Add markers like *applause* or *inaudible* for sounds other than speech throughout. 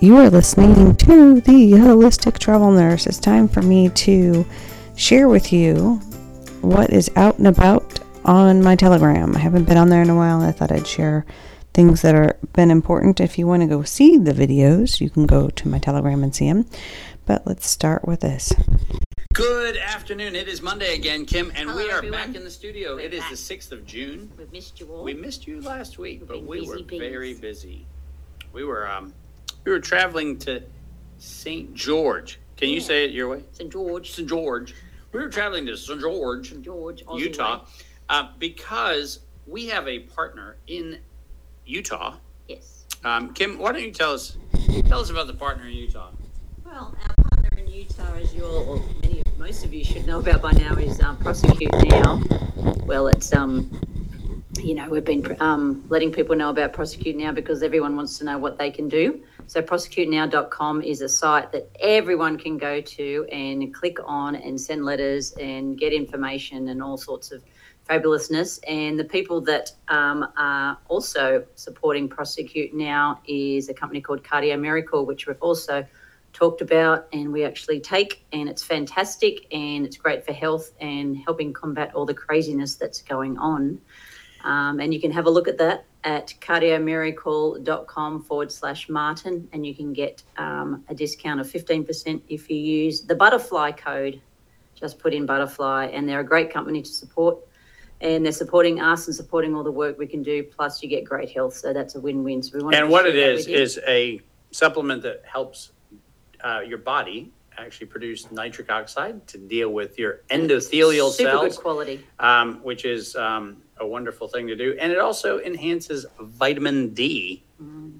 You are listening to the Holistic Travel Nurse. It's time for me to share with you what is out and about on my Telegram. I haven't been on there in a while. I thought I'd share things that are been important. If you want to go see the videos, you can go to my Telegram and see them. But let's start with this. Good afternoon. It is Monday again, Kim, and Hello, we are everyone. back in the studio. We're It is back. the 6th of June. We've missed you all. We missed you last week, We've but we were bees. very busy. We were um we were traveling to St. George. Can you Yeah. say it your way? St. George, St. George. We were traveling to St. George, St. George, Aussie Utah, way. uh, because we have a partner in Utah. Yes. Um, Kim, why don't you tell us tell us about the partner in Utah? Well, our partner in Utah, as you all, or many, most of you should know about by now, is um, Prosecute Now. Well, it's um, you know, we've been um, letting people know about Prosecute Now because everyone wants to know what they can do. So, prosecutenow.com is a site that everyone can go to and click on and send letters and get information and all sorts of fabulousness. And the people that um, are also supporting Prosecute Now is a company called Cardio Miracle, which we've also talked about and we actually take. And it's fantastic and it's great for health and helping combat all the craziness that's going on. Um, and you can have a look at that at cardiomiracle.com forward slash Martin, and you can get um, a discount of 15% if you use the butterfly code. Just put in butterfly, and they're a great company to support. And they're supporting us and supporting all the work we can do. Plus, you get great health, so that's a win-win. So we want And what it is is a supplement that helps uh, your body actually produce nitric oxide to deal with your endothelial super cells, good quality. um, which is um, a wonderful thing to do. And it also enhances vitamin D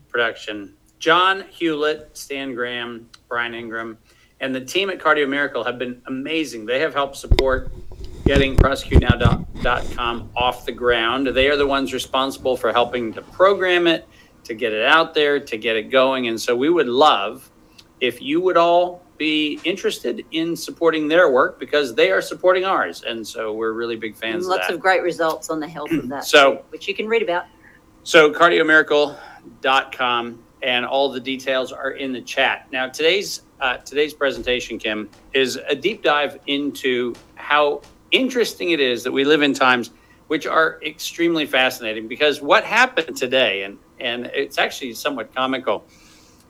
production. John Hewlett, Stan Graham, Brian Ingram, and the team at Cardio Miracle have been amazing. They have helped support getting prosecutenow.com off the ground. They are the ones responsible for helping to program it, to get it out there, to get it going. And so we would love if you would all be interested in supporting their work because they are supporting ours. And so we're really big fans of lots that. of great results on the health of that, *clears throat* So- too, which you can read about. So cardiomiracle.com and all the details are in the chat. Now today's uh, today's presentation, Kim, is a deep dive into how interesting it is that we live in times which are extremely fascinating because what happened today and and it's actually somewhat comical.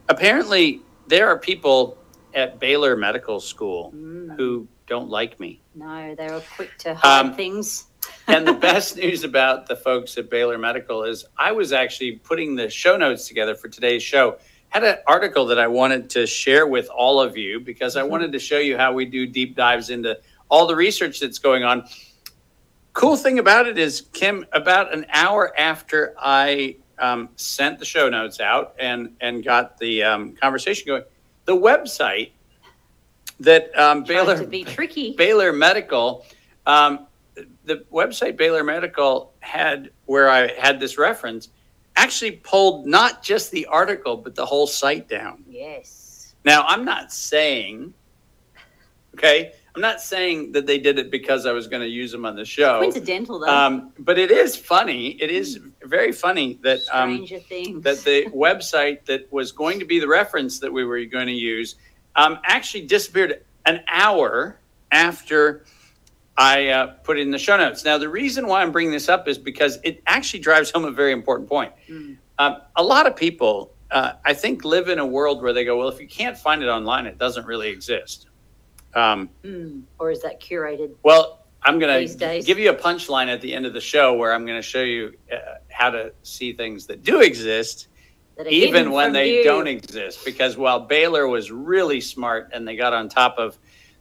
Apparently there are people at Baylor Medical School Mm. who don't like me. No, they were quick to hide Um, things. *laughs* and the *laughs* best news about the folks at Baylor Medical is I was actually putting the show notes together for today's show. Had an article that I wanted to share with all of you because I wanted to show you how we do deep dives into all the research that's going on. Cool thing about it is, Kim, about an hour after I um, sent the show notes out and and got the um, conversation going, the website that um, Baylor to be tricky. *laughs* Baylor Medical, um, the website Baylor Medical had where I had this reference actually pulled not just the article but the whole site down. Yes. Now I'm not saying, okay, I'm not saying that they did it because I was going to use them on the show. Coincidental though. Um, but it is funny. It is very funny that um, that the website that was going to be the reference that we were going to use um, actually disappeared an hour after I uh, put it in the show notes. Now, the reason why I'm bringing this up is because it actually drives home a very important point. Mm. Um, a lot of people, uh, I think, live in a world where they go, well, if you can't find it online, it doesn't really exist. Um, Mm. Or is that curated? well, I'm going These to days. give you a punchline at the end of the show where I'm going to show you uh, how to see things that do exist That are even hidden when from they you? don't exist because while baylor was really smart and they got on top of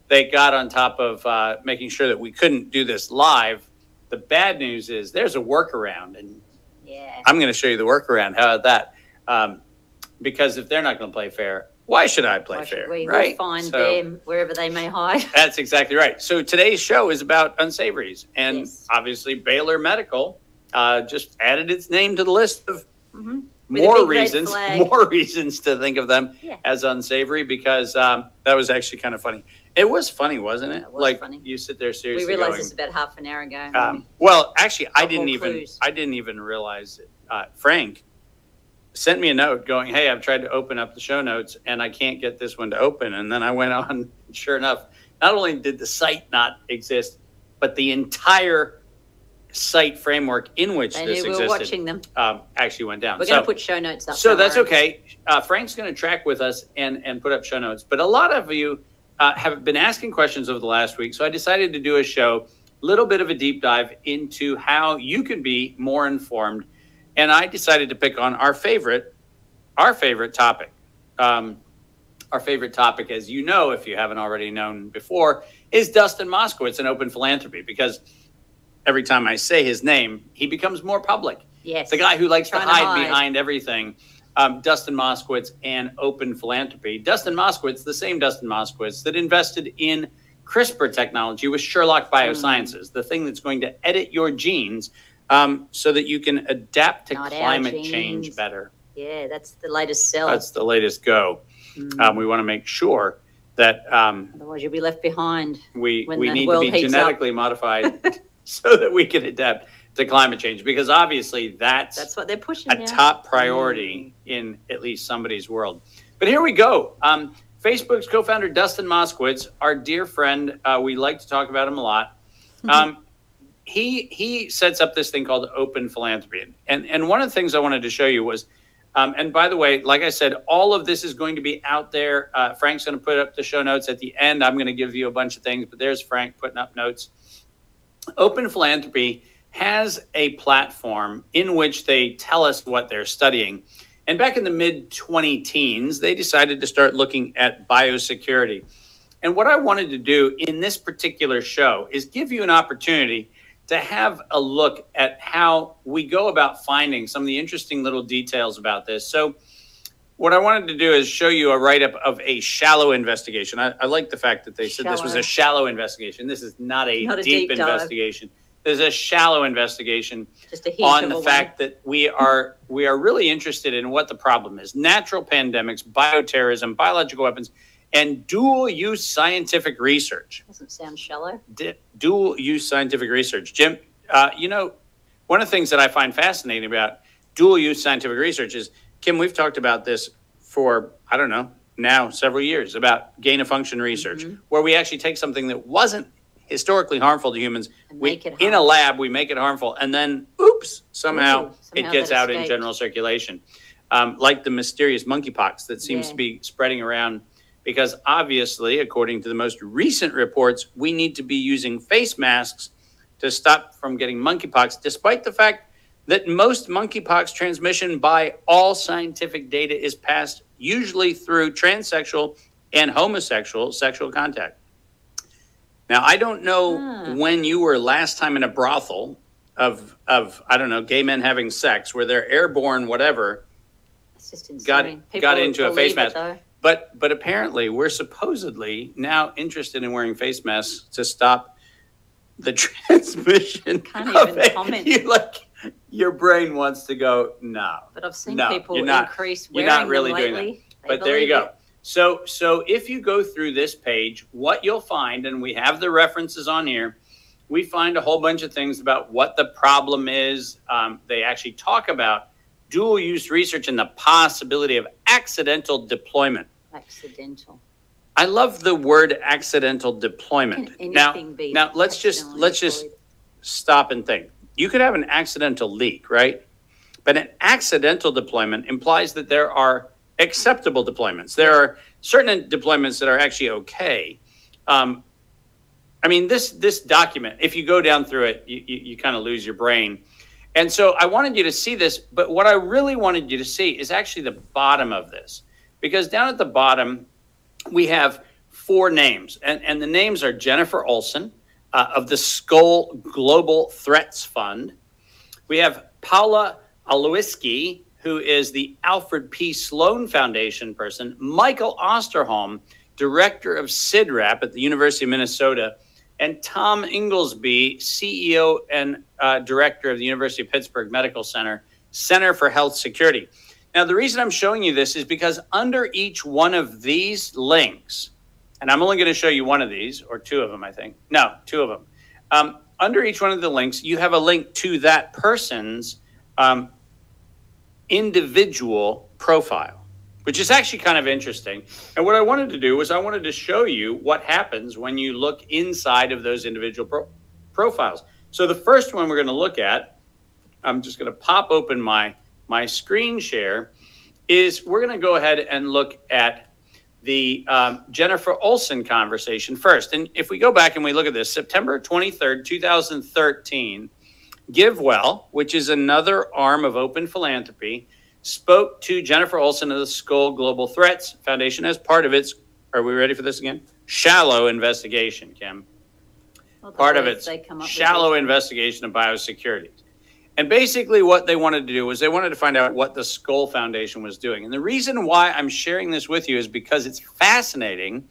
they got on top of uh, making sure that we couldn't do this live the bad news is there's a workaround and Yeah. i'm going to show you the workaround how about that um, because if they're not going to play fair why should i play Why should fair we right will find So- them wherever they may hide. *laughs* that's exactly right. So today's show is about unsavories, and Yes. obviously Baylor Medical uh, just added its name to the list of Mhm. With a more big red reasons, flag. *laughs* more reasons to think of them Yeah. as unsavory because um, that was actually kind of funny. It was funny, wasn't it? It was like funny. you sit there seriously. We seriously realized going. this about half an hour ago. Um, well, actually, I Couple didn't even clues. I didn't even realize it. Uh, Frank sent me a note going, Hey, I've tried to open up the show notes and I can't get this one to open. And then I went *laughs* on, sure enough, not only did the site not exist, but the entire site framework in which They this knew we were existed watching them. um, actually went down. We're So- going to put show notes up. so that's okay. Uh, Frank's going to track with us and and put up show notes. But a lot of you uh, have been asking questions over the last week, so I decided to do a show, little bit of a deep dive into how you can be more informed, and I decided to pick on our favorite, our favorite topic. Um, our favorite topic, as you know, if you haven't already known before, is Dustin Moskovitz and open philanthropy. Because every time I say his name, he becomes more public Yes. the guy who likes to Trying to hide, hide. behind everything. Um, Dustin Moskovitz and Open Philanthropy. Dustin Moskovitz, the same Dustin Moskovitz that invested in CRISPR technology with Sherlock Biosciences, the thing that's going to edit your genes um, so that you can adapt to Not our climate change genes. better. Yeah, that's the latest sell. That's the latest go. Mm. Um, we want to make sure that um, Otherwise, you'll be left behind. we When we the need to world be heats up. genetically modified *laughs* so that we can adapt to climate change because obviously that's That's what they're pushing a now. top priority in at least somebody's world. But here we go. Um, Facebook's co-founder Dustin Moskovitz, our dear friend, uh, we like to talk about him a lot. Um, he he sets up this thing called Open Philanthropy, and and one of the things I wanted to show you was. Um, and by the way, like I said, all of this is going to be out there. Uh, Frank's going to put up the show notes at the end. I'm going to give you a bunch of things, but there's Frank putting up notes. Open Philanthropy has a platform in which they tell us what they're studying. And back in the mid 20 teens, they decided to start looking at biosecurity. And what I wanted to do in this particular show is give you an opportunity to have a look at how we go about finding some of the interesting little details about this. So, what I wanted to do is show you a write up of a shallow investigation. I, I like the fact that they said this was a shallow investigation. This is not a, Not a deep, deep investigation. There's a shallow investigation a on the fact that we are we are really interested in what the problem is: natural pandemics, bioterrorism, biological weapons, and dual use scientific research. Doesn't sound shallow. D- dual use scientific research. Jim, uh, you know, one of the things that I find fascinating about dual use scientific research is, Kim, we've talked about this for, I don't know, now several years about gain of function research, Mm-hmm. where we actually take something that wasn't historically harmful to humans, we, make it in a lab, we make it harmful, and then, oops, somehow, Ooh, it gets out in general circulation. Um, like the mysterious monkeypox that seems Yeah. to be spreading around because obviously, according to the most recent reports, we need to be using face masks to stop from getting monkeypox, despite the fact that most monkeypox transmission by all scientific data is passed usually through transsexual and homosexual sexual contact. Now, I don't know Ah. when you were last time in a brothel of of I don't know gay men having sex where they're airborne, whatever. Got- got into a face mask. though. But but apparently we're supposedly now interested in wearing face masks to stop the *laughs* transmission. Can't of even it. comment. You like your brain wants to go no. But I've seen No, people you're not- increase you're wearing not really them doing that. lately. They But there you believe go. So so if you go through this page, what you'll find, and we have the references on here, we find a whole bunch of things about what the problem is. Um, they actually talk about dual use research and the possibility of accidental deployment. Accidental. I love the word accidental deployment. Can Now, anything be now let's just accidentally let's just deployed? stop and think. You could have an accidental leak, right? But an accidental deployment implies that there are acceptable deployments. There are certain deployments that are actually okay. Um, I mean, this this document, if you go down through it, you, you, you kind of lose your brain. And so I wanted you to see this, but what I really wanted you to see is actually the bottom of this. Because down at the bottom, we have four names, and, and the names are Jennifer Olson uh, of the Skoll Global Threats Fund. We have Paula Olsiewski, who is the Alfred P. Sloan Foundation person, Michael Osterholm, director of CIDRAP at the University of Minnesota, and Tom Inglesby, CEO and uh, director of the University of Pittsburgh Medical Center, Center for Health Security. Now, the reason I'm showing you this is because under each one of these links, and I'm only going to show you one of these, or two of them, I think. No, two of them. Um, under each one of the links, you have a link to that person's um, individual profile, which is actually kind of interesting. And what I wanted to do was I wanted to show you what happens when you look inside of those individual pro- profiles. So the first one we're going to look at, I'm just going to pop open my my screen share, is we're going to go ahead and look at the um, Jennifer Olson conversation first. And if we go back and we look at this, September 23rd, 2013, GiveWell, which is another arm of Open Philanthropy, spoke to Jennifer Olson of the Skoll Global Threats Foundation as part of its, are we ready for this again? Shallow investigation, Kim. Well, Part of its they come up with shallow investigation of biosecurity. And basically, what they wanted to do was they wanted to find out what the Skoll Foundation was doing. And the reason why I'm sharing this with you is because it's fascinating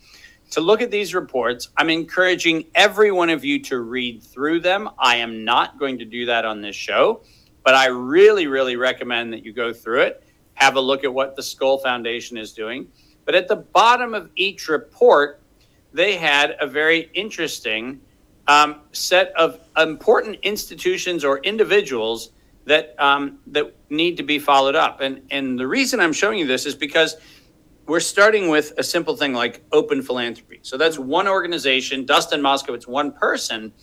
to look at these reports. I'm encouraging every one of you to read through them. I am not going to do that on this show, but I really, really recommend that you go through it, have a look at what the Skoll Foundation is doing. But at the bottom of each report, they had a very interesting um, set of important institutions or individuals that um, that need to be followed up. And and the reason I'm showing you this is because we're starting with a simple thing like open philanthropy. So that's one organization, Dustin Moskovitz, one person.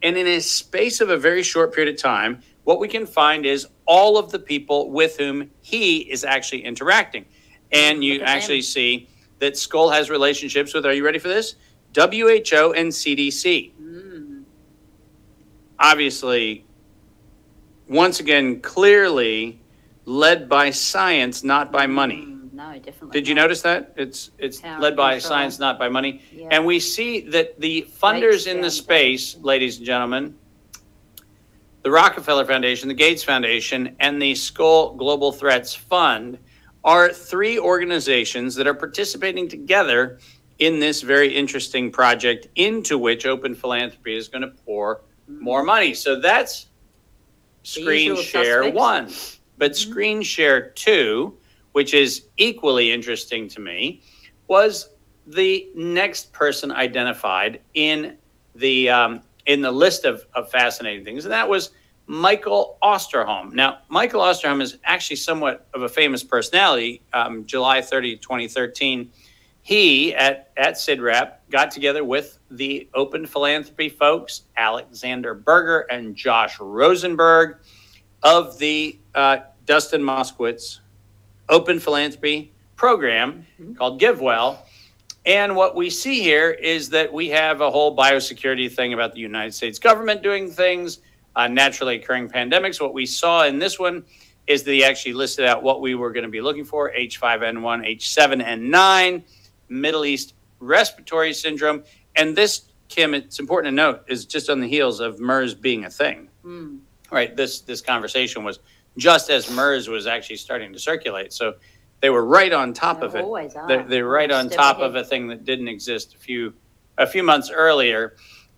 And in a space of a very short period of time, what we can find is all of the people with whom he is actually interacting. And you actually see that Skoll has relationships with, are you ready for this? WHO and CDC. Mm, Obviously, once again, clearly led by science, not by money. mm, no, definitely. Did you notice that? It's it's Power led by control. science, not by money. Yeah. And we see that the funders in the space, ladies and gentlemen, the Rockefeller Foundation, the Gates Foundation, and the Skoll Global Threats Fund are three organizations that are participating together in this very interesting project into which Open Philanthropy is going to pour more money. So that's screen share suspects. one. But Mhm. screen share two, which is equally interesting to me, was the next person identified in the um, in the list of, of fascinating things, and that was Michael Osterholm. Now, Michael Osterholm is actually somewhat of a famous personality. Um, July 30, 2013, he at at CIDRAP got together with the Open Philanthropy folks, Alexander Berger and Josh Rosenberg of the uh, Dustin Moskovitz Open Philanthropy program Mhm. called GiveWell. And what we see here is that we have a whole biosecurity thing about the United States government doing things, uh, naturally occurring pandemics. What we saw in this one is that he actually listed out what we were going to be looking for H5N1, H7N9, Middle East respiratory syndrome. And this, Kim, it's important to note, is just on the heels of MERS being a thing Mm, right this this conversation was just as mers was actually starting to circulate so they were right on top they of it always are. they're, they're right on top of a thing that didn't exist a few a few months earlier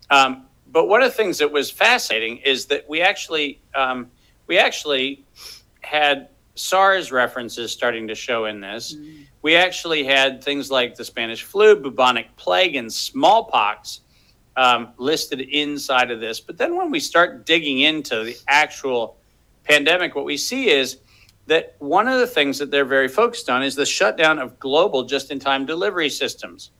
um, but one of the things that was fascinating is that we actually um, we actually had SARS references starting to show in this. Mm, We actually had things like the Spanish flu, bubonic plague, and smallpox um, listed inside of this. But then when we start digging into the actual pandemic, what we see is that one of the things that they're very focused on is the shutdown of global just in time delivery systems.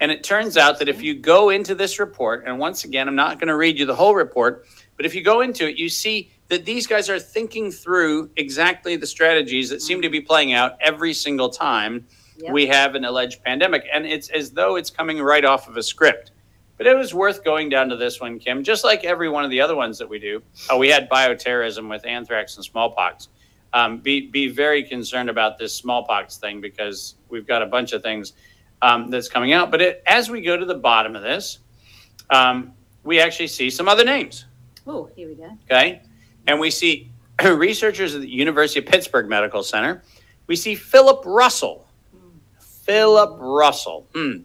And it turns out that if you go into this report, and once again, I'm not going to read you the whole report, but if you go into it, you see that these guys are thinking through exactly the strategies that seem to be mm-hmm. playing out every single time Yep. we have an alleged pandemic. And it's as though it's coming right off of a script. But it was worth going down to this one, Kim, just like every one of the other ones that we do. Oh, we had bioterrorism with anthrax and smallpox. Um, be, be very concerned about this smallpox thing because we've got a bunch of things um, that's coming out. But it, as we go to the bottom of this, um, we actually see some other names. Oh, here we go. Okay. And we see *clears throat* researchers at the University of Pittsburgh Medical Center. We see Philip Russell. Philip Russell. Hmm.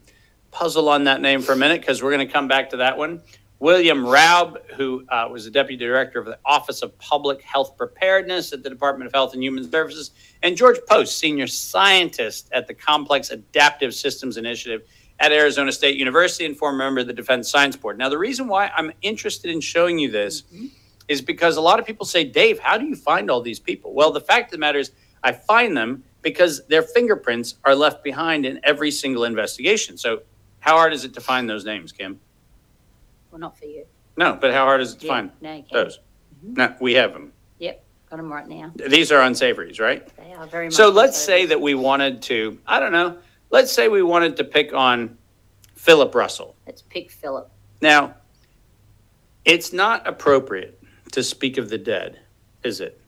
Puzzle on that name for a minute because we're going to come back to that one. William Raub, who uh, was the deputy director of the Office of Public Health Preparedness at the Department of Health and Human Services, and George Poste, senior scientist at the Complex Adaptive Systems Initiative at Arizona State University and former member of the Defense Science Board. Now, the reason why I'm interested in showing you this Mhm. is because a lot of people say, Dave, how do you find all these people? Well, the fact of the matter is, I find them because their fingerprints are left behind in every single investigation. So, how hard is it to find those names, Kim? Well, not for you. No, but how hard is it to Yeah, find no, you can't. those? Mm-hmm. No, we have them. Yep, got them right now. These are unsavories, right? They are very much. So let's say that we wanted to, I don't know, let's say we wanted to pick on Philip Russell. Let's pick Philip. Now, it's not appropriate to speak of the dead, is it?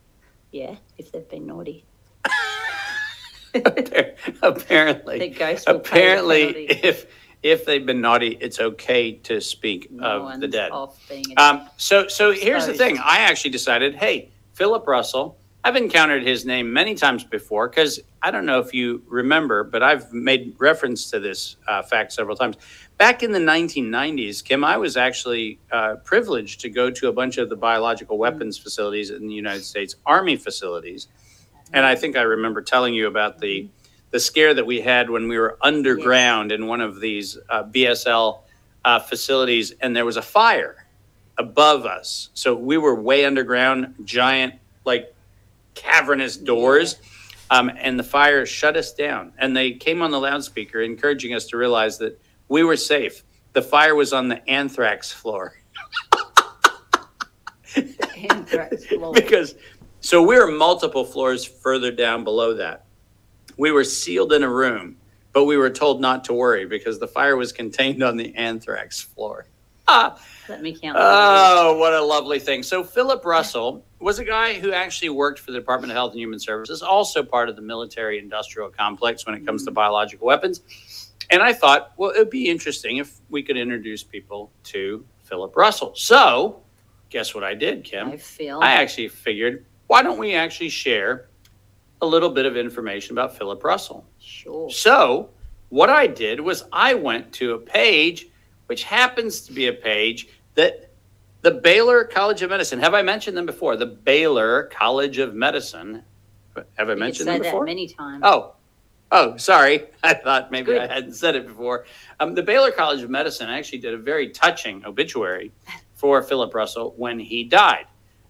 Yeah, if they've been naughty. *laughs* apparently, The ghost will pay the apparently, penalty. if if they've been naughty, it's okay to speak No of one's the dead. Off being a Um, so, so here's the thing. I actually decided, hey, Philip Russell. I've encountered his name many times before because I don't know if you remember, but I've made reference to this uh, fact several times. Back in the 1990s, Kim, I was actually uh, privileged to go to a bunch of the biological weapons facilities in the United States Army facilities, and I think I remember telling you about the the scare that we had when we were underground in one of these uh, BSL uh, facilities, and there was a fire above us. So we were way underground, giant, like cavernous doors. Um, and the fire shut us down. And they came on the loudspeaker, encouraging us to realize that we were safe. The fire was on the anthrax floor *laughs* anthrax floor. because so we were multiple floors further down below that. We were sealed in a room, but we were told not to worry because the fire was contained on the anthrax floor. Ah, Let me count. Oh, what a lovely thing. So, Philip Russell was a guy who actually worked for the Department of Health and Human Services, also part of the military industrial complex when it comes to biological weapons. And I thought, well, it would be interesting if we could introduce people to Philip Russell. So, guess what I did, Kim? I feel. I actually figured, why don't we actually share a little bit of information about Philip Russell? sure. So, what I did was I went to a page, which happens to be a page that the Baylor College of Medicine, have I mentioned them before? The Baylor College of Medicine. Have I mentioned them that before? many times. Oh, oh, sorry. *laughs* I thought maybe I hadn't said it before. Um, the Baylor College of Medicine actually did a very touching obituary for Philip Russell when he died.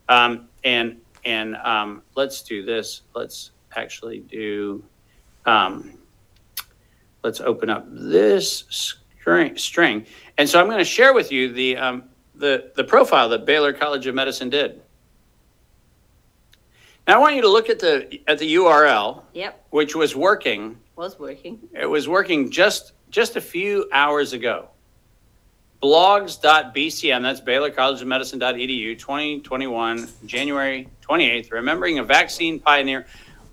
Um, and and um, let's do this. Let's actually do. Um, let's open up this string, string. And so I'm going to share with you the um, the the profile that Baylor College of Medicine did. Now I want you to look at the at the URL Yep, which was working. was working. It was working just just a few hours ago. Blogs.bcm, that's Baylor College of Medicine.edu, 2021, January 28th, remembering a vaccine pioneer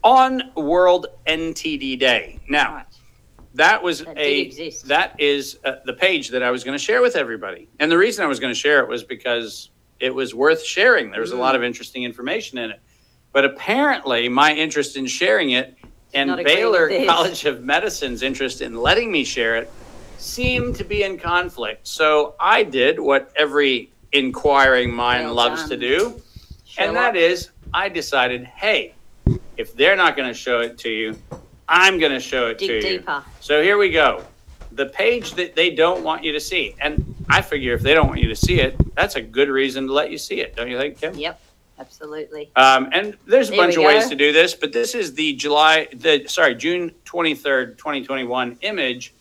on World NTD Day. Now, that was That did a exist. that is uh, the page that I was going to share with everybody. And the reason I was going to share it was because it was worth sharing. There was a lot of interesting information in it. But apparently, my interest in sharing it and not agree Baylor with this. College of Medicine's interest in letting me share it seemed to be in conflict. So I did what every inquiring mind Well loves done. to do, Show and that up. is I decided, hey, if they're not going to show it to you, I'm going to show it to Dig you. deeper. So here we go. The page that they don't want you to see. And I figure if they don't want you to see it, that's a good reason to let you see it, don't you think, Kim? Yep, absolutely. Um, and there's a There bunch of ways go. to do this, but this is the July, the sorry, June 23rd, 2021 image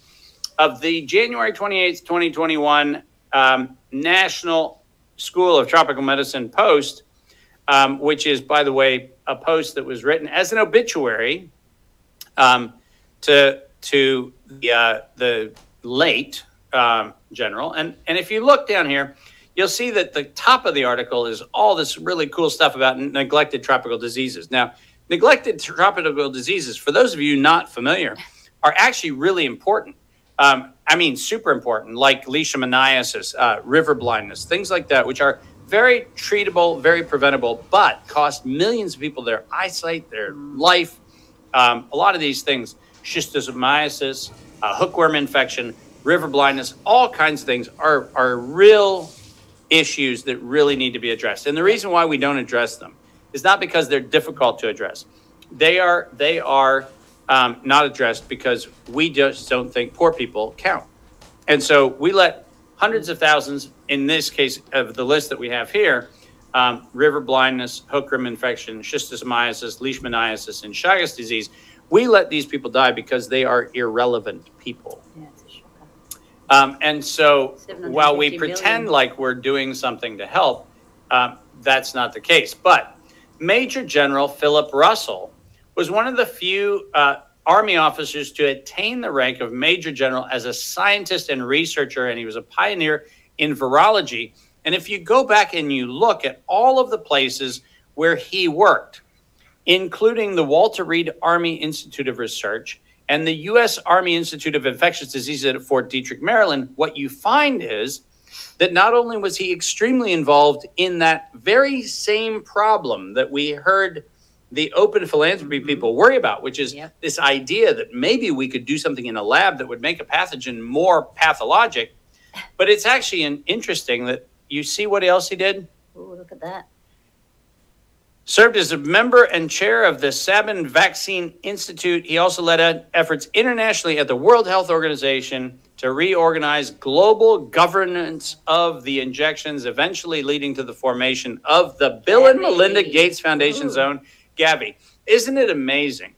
of the January 28th, 2021 um, National School of Tropical Medicine post, um, which is, by the way, a post that was written as an obituary um, to to the uh, the late um, general. And and if you look down here, you'll see that the top of the article is all this really cool stuff about neglected tropical diseases. Now, neglected tropical diseases, for those of you not familiar, are actually really important. Um, I mean, super important, like leishmaniasis, uh, river blindness, things like that, which are very treatable, very preventable, but cost millions of people their eyesight, their life. Um, a lot of these things, schistosomiasis, uh, hookworm infection, river blindness, all kinds of things are, are real issues that really need to be addressed. And the reason why we don't address them is not because they're difficult to address. They are they are um, not addressed because we just don't think poor people count. And so we let hundreds of thousands, in this case of the list that we have here, um, river blindness, hookworm infection, schistosomiasis, leishmaniasis, and Chagas disease. We let these people die because they are irrelevant people. Yeah, it's a shocker. Um, and so while we million. pretend like we're doing something to help, um, that's not the case. But Major General Philip Russell was one of the few uh, Army officers to attain the rank of Major General as a scientist and researcher, and he was a pioneer in virology. And if you go back and you look at all of the places where he worked, including the Walter Reed Army Institute of Research and the U.S. Army Institute of Infectious Diseases at Fort Detrick, Maryland, what you find is that not only was he extremely involved in that very same problem that we heard the open philanthropy people worry about, which is Yep. this idea that maybe we could do something in a lab that would make a pathogen more pathologic. But it's actually an, interesting that you see what else he did? Ooh, look at that. Served as a member and chair of the Sabin Vaccine Institute. He also led efforts internationally at the World Health Organization to reorganize global governance of the injections, eventually leading to the formation of the Bill and Melinda Gates Foundation Ooh. Zone. Gavi, isn't it amazing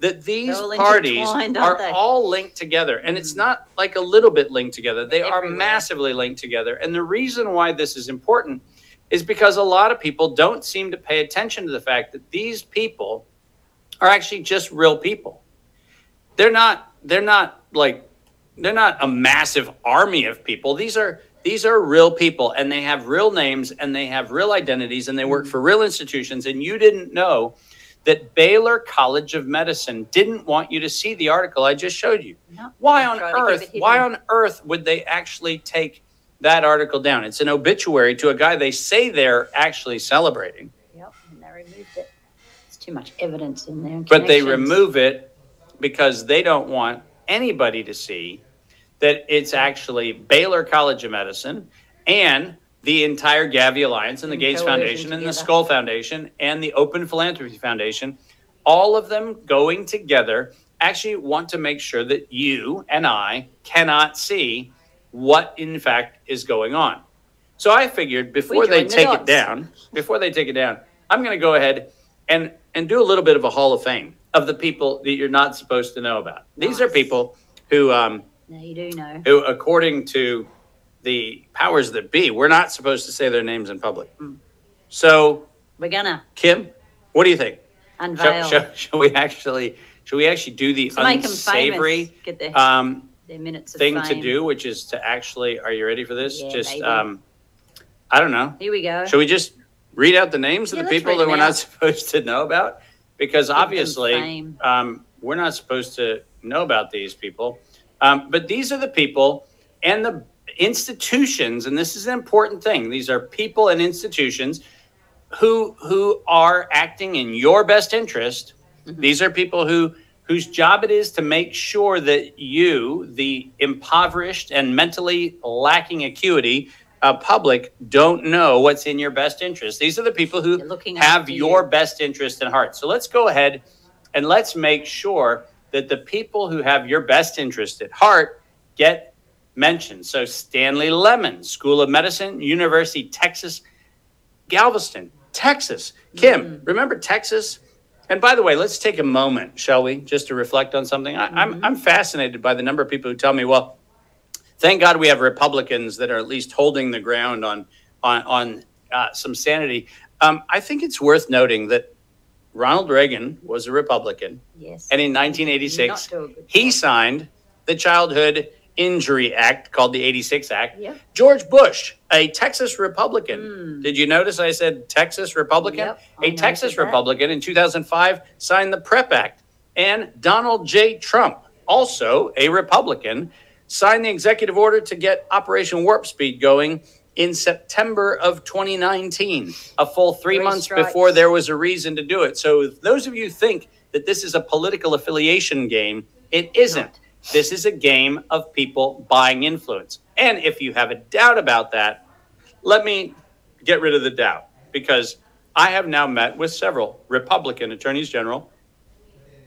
that these They're all parties intertwined, are they? all linked together? And it's not like a little bit linked together, they are Everywhere. massively linked together. And the reason why this is important is because a lot of people don't seem to pay attention to the fact that these people are actually just real people. They're not they're not like they're not a massive army of people. These are these are real people and they have real names and they have real identities and they work mm-hmm. for real institutions and you didn't know that Baylor College of Medicine didn't want you to see the article I just showed you. No, Why on try to keep earth? Why on earth would they actually take that article down? It's an obituary to a guy they say they're actually celebrating, Yep, and they removed it. There's too much evidence in there. but they remove it because they don't want anybody to see that it's actually Baylor College of Medicine and the entire Gavi Alliance and the Gates Foundation and the. Skoll Foundation and the Open Philanthropy Foundation, all of them going together actually want to make sure that you and I cannot see what in fact is going on. So I figured before they join the take it down, before they take it down, I'm going to go ahead and and do a little bit of a Hall of Fame of the people that you're not supposed to know about. These are people who um, Now you do know. who, according to the powers that be, we're not supposed to say their names in public. Hmm. So, We're gonna Kim, what do you think? Shall, unveil. shall, shall we actually shall we actually do the to unsavory. Get their, um, their minutes of thing to do, which is to actually? Are you ready for this? Yeah, just baby. um, I don't know. Here we go. Should we just read out the names Yeah, of the people that we're not *laughs* supposed to know about? Because them obviously, um, we're not supposed to know about these people. Um, but these are the people and the institutions, and this is an important thing. These are people and institutions who who are acting in your best interest. Mm-hmm. These are people who whose job it is to make sure that you, the impoverished and mentally lacking acuity uh, public, don't know what's in your best interest. These are the people who looking have your you. best interest in heart. So let's go ahead and let's make sure that the people who have your best interest at heart get mentioned. So Stanley Lemon, School of Medicine, University Texas, Galveston, Texas. Kim, remember Texas? And by the way, let's take a moment, shall we, just to reflect on something. I, I'm I'm fascinated by the number of people who tell me, well, thank God we have Republicans that are at least holding the ground on on on uh, some sanity. Um, I think it's worth noting that Ronald Reagan was a Republican, yes. and in 1986 do a good he signed the Childhood Injury Act, called the 86 Act. Yep. George Bush, a Texas Republican. Hmm. Did you notice I said Texas Republican? Yep, a Texas. Republican in 2005 signed the PrEP Act. And Donald J. Trump, also a Republican, signed the executive order to get Operation Warp Speed going in September of 2019, a full three, Three months strikes. before there was a reason to do it. So, if those of you think that this is a political affiliation game, it isn't. This is a game of people buying influence. And if you have a doubt about that, let me get rid of the doubt because I have now met with several Republican attorneys general,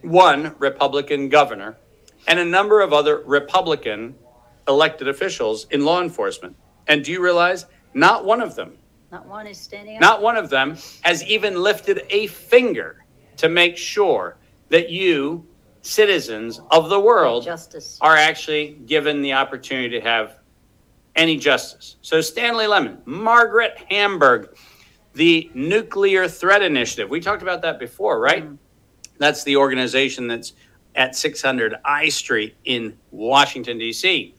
one Republican governor, and a number of other Republican elected officials in law enforcement. And do you realize not one of them Not one is standing up. not one of them has even lifted a finger to make sure that you, citizens of the world, Justice. are actually given the opportunity to have any justice. So, Stanley Lemon, Margaret Hamburg, the Nuclear Threat Initiative. We talked about that before, right? Mm-hmm. That's the organization that's at 600 I Street in Washington, D.C.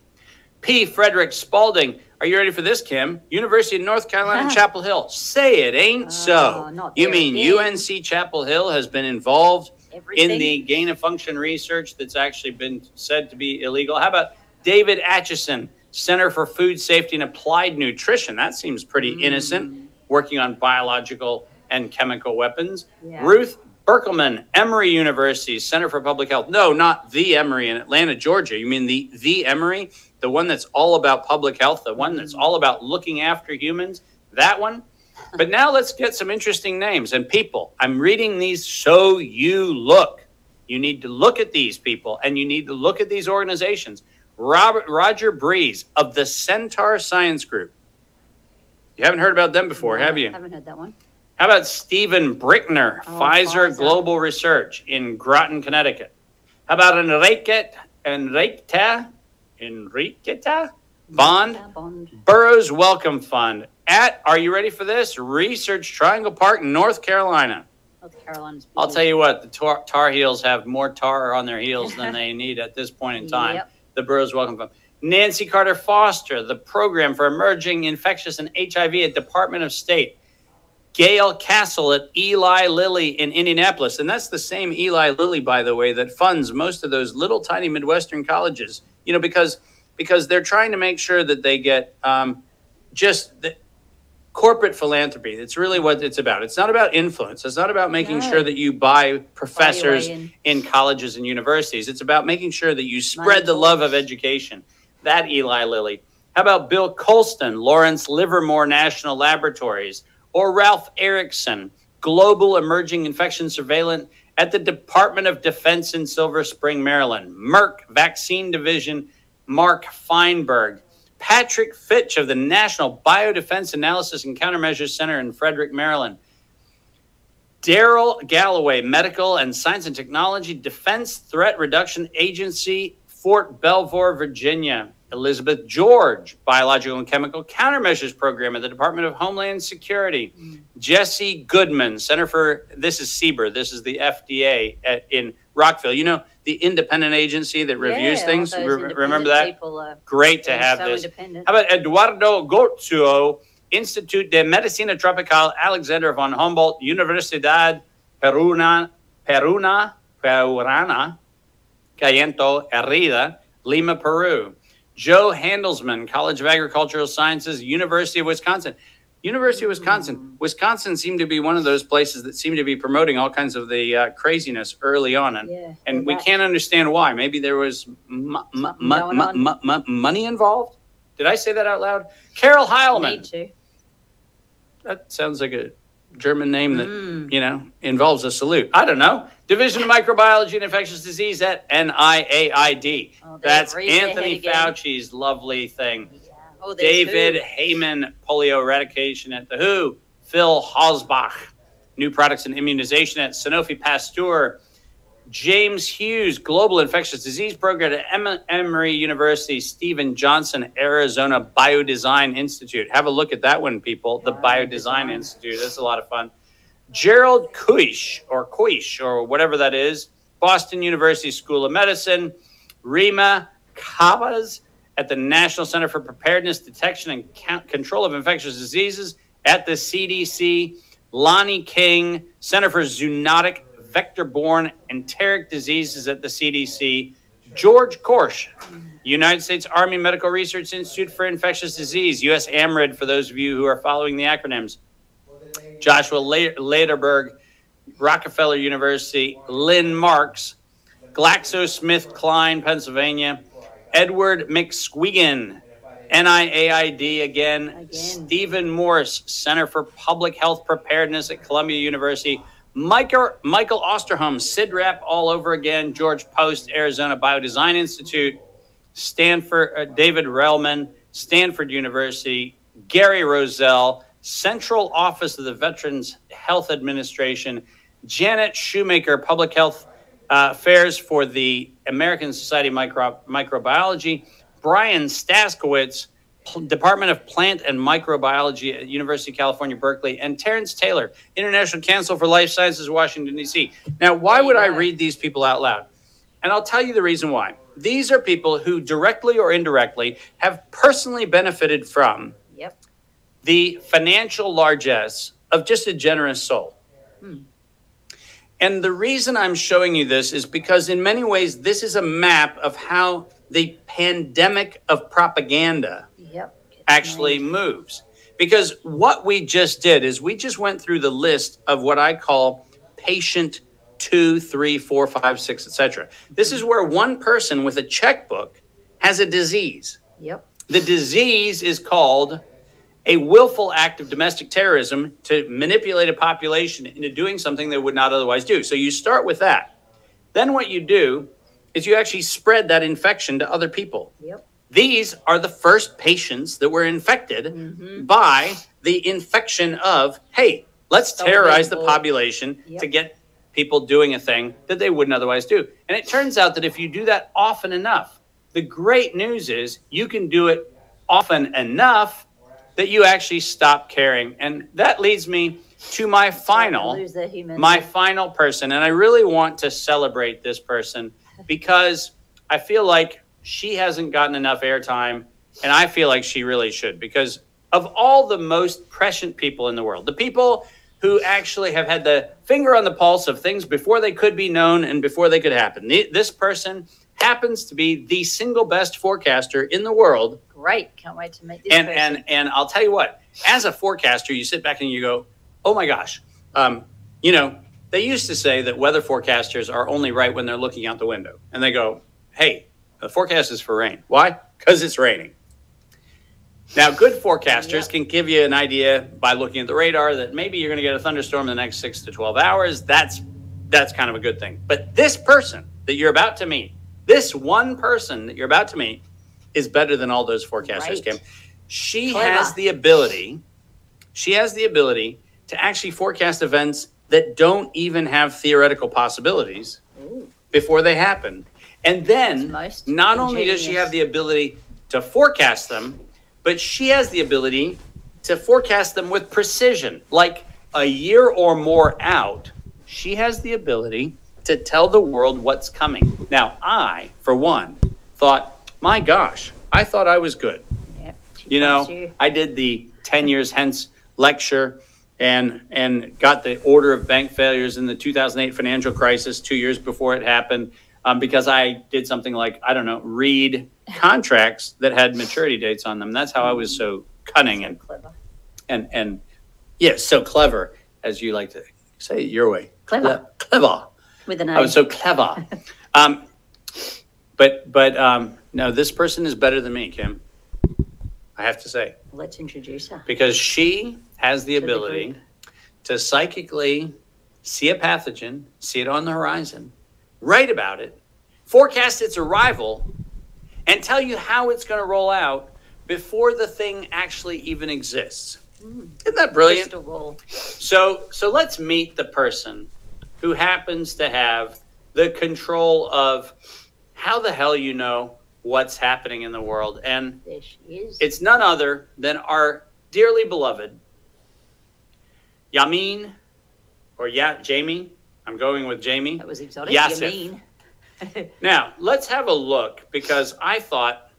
P. Frederick Sparling. Are you ready for this, Kim? University of North Carolina, *laughs* Chapel Hill. Say it ain't so. Oh, You mean. UNC Chapel Hill has been involved Everything. in the gain of function research that's actually been said to be illegal. How about David Acheson, Center for Food Safety and Applied Nutrition? That seems pretty Mm. innocent, working on biological and chemical weapons. Yeah. Ruth Berkelman, Emory University, Center for Public Health. No, not the Emory in Atlanta, Georgia. You mean the the Emory, the one that's all about public health, the one that's all about looking after humans. That one. But now let's get some interesting names and people. I'm reading these so you look. You need to look at these people and you need to look at these organizations. Robert Roger Breeze of the Centaur Science Group. You haven't heard about them before, No, have you? Haven't heard that one. How about Stephen Brickner, Oh, Pfizer Pfizer. Global Research in Groton, Connecticut? How about Enrique, Enriqueta, Enriqueta Bond, Bond. Burroughs Wellcome Fund at, are you ready for this? Research Triangle Park, North Carolina. North Carolina's. I'll tell you what, the tar, tar Heels have more tar on their heels than *laughs* they need at this point in time. Yep. The Burroughs Wellcome Fund. Nancy Carter Foster, the Program for Emerging Infectious and HIV at Department of State. Gail Cassell at Eli Lilly in Indianapolis. And that's the same Eli Lilly, by the way, that funds most of those little tiny Midwestern colleges, you know, because because they're trying to make sure that they get um, just the corporate philanthropy. It's really what it's about. It's not about influence. It's not about making No. sure that you buy professors in. in colleges and universities. It's about making sure that you spread the love of education. That Eli Lilly. How about Bill Colston, Lawrence Livermore National Laboratories, or Ralph Erickson, Global Emerging Infection Surveillance at the Department of Defense in Silver Spring, Maryland, Merck Vaccine Division, Mark Feinberg, Patrick Fitch of the National Biodefense Analysis and Countermeasures Center in Frederick, Maryland, Daryl Galloway, Medical and Science and Technology Defense Threat Reduction Agency, Fort Belvoir, Virginia. Elizabeth George, Biological and Chemical Countermeasures Program at the Department of Homeland Security. Jesse Goodman, Center for, this is CBER, this is the FDA at, in Rockville. You know, the independent agency that reviews Yeah, things. Re- remember that? People are Great to have so this. How about Eduardo Gozzo, Institute de Medicina Tropical, Alexander von Humboldt, Universidad Peruna, Peruna, Perurana, Cayento, Herrida, Lima, Peru. Jo Handelsman, College of Agricultural Sciences, University of Wisconsin. University of Wisconsin. Wisconsin seemed to be one of those places that seemed to be promoting all kinds of the uh, craziness early on, and Yeah, and we that- can't understand why. Maybe there was mu- mu- Something mu- going mu- on. mu- mu- money involved. Did I say that out loud? Carol Heilman. That sounds like a German name that Mm. you know involves a salute. I don't know. Division of Microbiology and Infectious Disease at NIAID. Oh, That's Anthony. Fauci's lovely thing. Oh, David? Heyman, polio eradication at the WHO. Phil Hosbach, new products and immunization at Sanofi Pasteur. James Hughes, Global Infectious Disease Program at Emory University. Stephen Johnson, Arizona Biodesign Institute. Have a look at that one, people. The Biodesign Biodesign. Institute. That's a lot of fun. Gerald Kuish, or Kuish, or whatever that is. Boston University School of Medicine. Rima Cavas at the National Center for Preparedness, Detection, and Control of Infectious Diseases at the CDC. Lonnie King, Center for Zoonotic, Vector-Borne, Enteric Diseases at the CDC. George Korch, United States Army Medical Research Institute for Infectious Disease, US AMRID, for those of you who are following the acronyms. Joshua Lederberg, Rockefeller University, Lynn Marks, GlaxoSmithKline, Pennsylvania, Edward McSweegan, NIAID again, Again. Stephen Morris, Center for Public Health Preparedness at Columbia University, Michael, Michael Osterholm, CIDRAP all over again, George Poste, Arizona Biodesign Institute, Stanford, uh, David Relman, Stanford University, Gary Roselle, Central Office of the Veterans Health Administration, Janet Shoemaker, Public Health uh, Affairs for the American Society of Micro- Microbiology, Brian Staskawicz, P- Department of Plant and Microbiology at University of California, Berkeley, and Terrence Taylor, International Council for Life Sciences, Washington, D.C. Now, why would I read these people out loud? And I'll tell you the reason why. These are people who directly or indirectly have personally benefited from. The financial largesse of just a generous soul. Hmm. And the reason I'm showing you this is because, in many ways, this is a map of how the pandemic of propaganda Yep. actually moves. Because what we just did is we just went through the list of what I call patient two, three, four, five, six, etc. This is hmm. where one person with a checkbook has a disease. Yep. The disease is called a willful act of domestic terrorism to manipulate a population into doing something they would not otherwise do. So you start with that. Then what you do is you actually spread that infection to other people. Yep. These are the first patients that were infected by the infection of, hey, let's So terrorize the population Yep. to get people doing a thing that they wouldn't otherwise do. And it turns out that if you do that often enough, the great news is you can do it often enough that you actually stop caring. And that leads me to my final Lose their humanity. my final person and i really want to celebrate this person *laughs* because i feel like she hasn't gotten enough airtime and i feel like she really should because of all the most prescient people in the world the people who actually have had the finger on the pulse of things before they could be known and before they could happen this person happens to be the single best forecaster in the world Great. Can't wait to meet this and person. and and I'll tell you what, as a forecaster, you sit back and you go, "Oh my gosh," um, you know. They used to say that weather forecasters are only right when they're looking out the window, and they go, "Hey, the forecast is for rain. Why? Because it's raining." Now, good forecasters Yep. can give you an idea by looking at the radar that maybe you're going to get a thunderstorm in the next six to twelve hours. That's that's kind of a good thing. But this person that you're about to meet, this one person that you're about to meet, is better than all those forecasters, Right. Kim. She Clever. has the ability, she has the ability to actually forecast events that don't even have theoretical possibilities Ooh, before they happen. And then not only does she have the ability to forecast them, but she has the ability to forecast them with precision. Like a year or more out, she has the ability to tell the world what's coming. Now, I, for one, thought, my gosh, I thought I was good. yep. You know, you. I did the 10 years hence lecture and and got the order of bank failures in the 2008 financial crisis 2 years before it happened um, because I did something like I don't know, read contracts that had maturity dates on them. That's how I was so cunning and Clever. and and yes, so clever as you like to say it your way. Clever. Clever. With an. I was so clever. *laughs* um, but but um, no, this person is better than me, Kim. I have to say Let's introduce her. because she has the To the ability group. to psychically see a pathogen, see it on the horizon, write about it, forecast its arrival, and tell you how it's going to roll out before the thing actually even exists. Isn't that brilliant? Crystal ball. So so let's meet the person who happens to have the control of how the hell you know what's happening in the world and it's none other than our dearly beloved Yamin or yeah, Jamie. I'm going with Jamie. that was exotic. Mean? *laughs* Now, let's have a look because I thought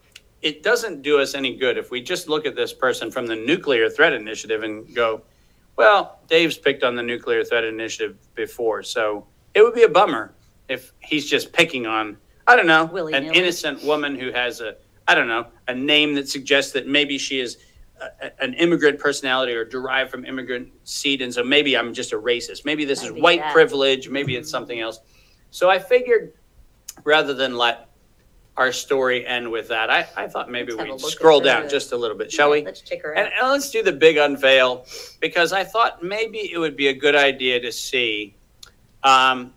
it doesn't do us any good if we just look at this person from the Nuclear Threat Initiative and go, well, Dave's picked on the Nuclear Threat Initiative before, so it would be a bummer if he's just picking on, I don't know, an Willy-nilly. innocent woman who has a, I don't know, a name that suggests that maybe she is a, an immigrant personality or derived from immigrant seed, and so maybe I'm just a racist. Maybe this is white that. privilege. Maybe it's mm-hmm. something else. So I figured rather than let our story end with that, I, I thought maybe Let's have a we'd look at scroll down just a little bit, shall we? Let's check her And, out. and let's do the big unveil because I thought maybe it would be a good idea to see um,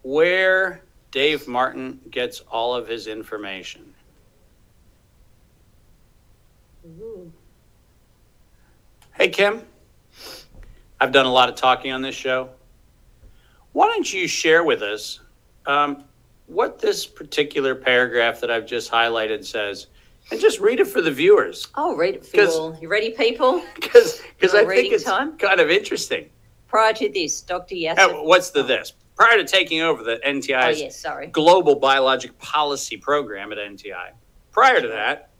where Dave Martin gets all of his information. Ooh. Hey, Kim, I've done a lot of talking on this show. Why don't you share with us um, what this particular paragraph that I've just highlighted says? And just read it for the viewers. I'll read it for you all. You ready, people? *laughs* Because because I think it's time? kind of interesting. Prior to this, Dr. Yassif. Uh, what's the this? Prior to taking over the oh, NTI's yes, sorry. global biologic policy program at NTI. Prior to that,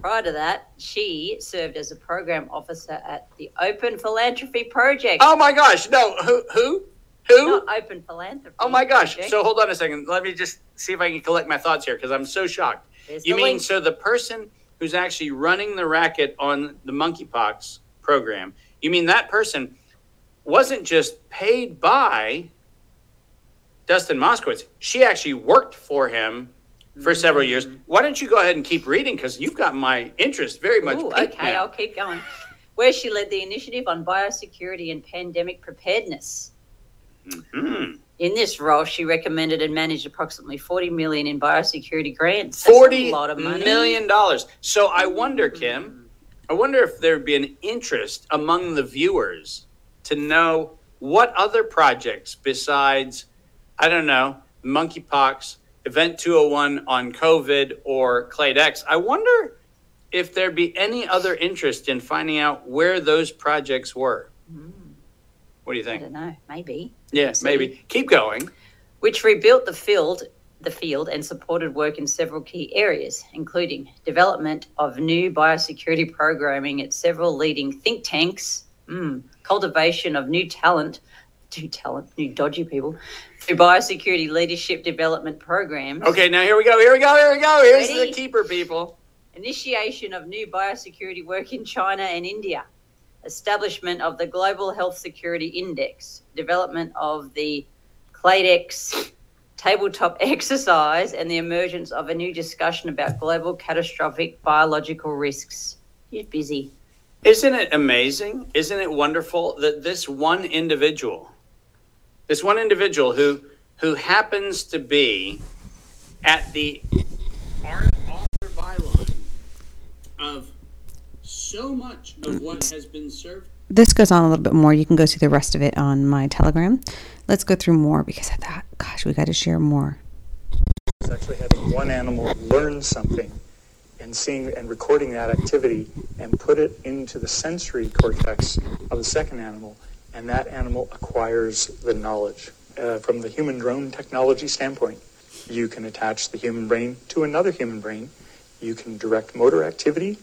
Prior to that, she served as a program officer at the Open Philanthropy Project. oh my gosh, no, who, who, who? Not Open Philanthropy. Oh my gosh. Project. So hold on a second. Let me just see if I can collect my thoughts here because I'm so shocked. There's You mean link. so the person who's actually running the racket on the monkeypox program, you mean that person wasn't just paid by Dustin Moskovitz? She actually worked for him for several years. Mm-hmm. Why don't you go ahead and keep reading because you've got my interest very much. Ooh, okay, now. I'll keep going. Where she led the initiative on biosecurity and pandemic preparedness. Hmm. In this role, she recommended and managed approximately 40 million in biosecurity grants. That's Forty a lot of money. million dollars. So I wonder, Kim, I wonder if there'd be an interest among the viewers to know what other projects besides, I don't know, monkeypox, Event 201 on COVID, or Clade X. I wonder if there'd be any other interest in finding out where those projects were. What do you think? I don't know, maybe. Yeah, see. maybe. Keep going. Which rebuilt the field, the field and supported work in several key areas, including development of new biosecurity programming at several leading think tanks, mm, cultivation of new talent, new talent, new dodgy people, through biosecurity leadership development programs. Okay, now here we go. Here we go. Here we go. Here's Ready? the keeper, people. initiation of new biosecurity work in China and India, establishment of the Global Health Security Index, development of the Clade X tabletop *laughs* exercise, and the emergence of a new discussion about global catastrophic biological risks. He's busy. Isn't it amazing? Isn't it wonderful that this one individual, this one individual who who happens to be at the author byline of so much of what has been served This goes on a little bit more. You can go see the rest of it on my Telegram. Let's go through more because I thought, gosh, we got to share more. is actually having one animal learn something and seeing and recording that activity and put it into the sensory cortex of the second animal, and that animal acquires the knowledge. Uh, from the human drone technology standpoint, you can attach the human brain to another human brain, you can direct motor activity,